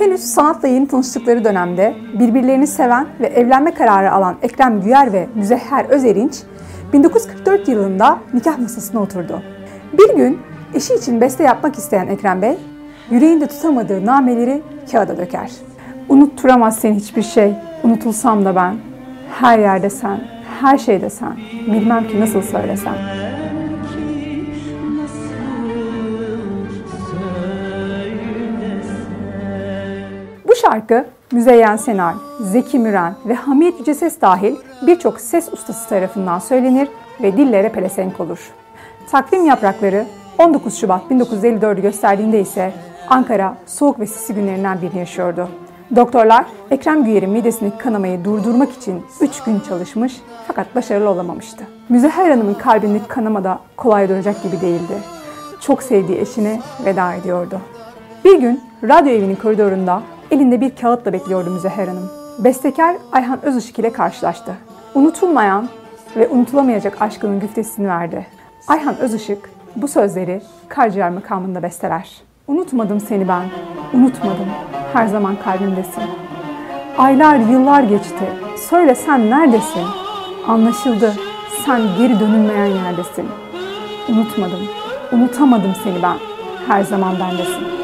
Henüz sanatla yeni tanıştıkları dönemde birbirlerini seven ve evlenme kararı alan Ekrem Güyer ve Müzehher Özerinç 1944 yılında nikah masasına oturdu. Bir gün eşi için beste yapmak isteyen Ekrem Bey, yüreğinde tutamadığı nameleri kağıda döker. Unutturamaz seni hiçbir şey, unutulsam da ben. Her yerde sen, her şeyde sen. Bilmem ki nasıl söylesem. Şarkı Müzeyyen Senal, Zeki Müren ve Hamiyet Yüceses dahil birçok ses ustası tarafından söylenir ve dillere pelesenk olur. Takvim yaprakları 19 Şubat 1954'ü gösterdiğinde ise Ankara soğuk ve sisli günlerinden birini yaşıyordu. Doktorlar Ekrem Güyer'in midesindeki kanamayı durdurmak için 3 gün çalışmış fakat başarılı olamamıştı. Müzehher Hanım'ın kalbindeki kanama da kolay duracak gibi değildi. Çok sevdiği eşine veda ediyordu. Bir gün radyo evinin koridorunda elinde bir kağıtla bekliyordu Müzehher Hanım. Bestekar Ayhan Özışık ile karşılaştı. Unutulmayan ve unutulamayacak aşkının güftesini verdi. Ayhan Özışık bu sözleri Karaciğer makamında besteler. Unutmadım seni ben, unutmadım. Her zaman kalbimdesin. Aylar, yıllar geçti. Söyle sen neredesin? Anlaşıldı. Sen geri dönülmeyen yerdesin. Unutmadım, unutamadım seni ben. Her zaman bendesin.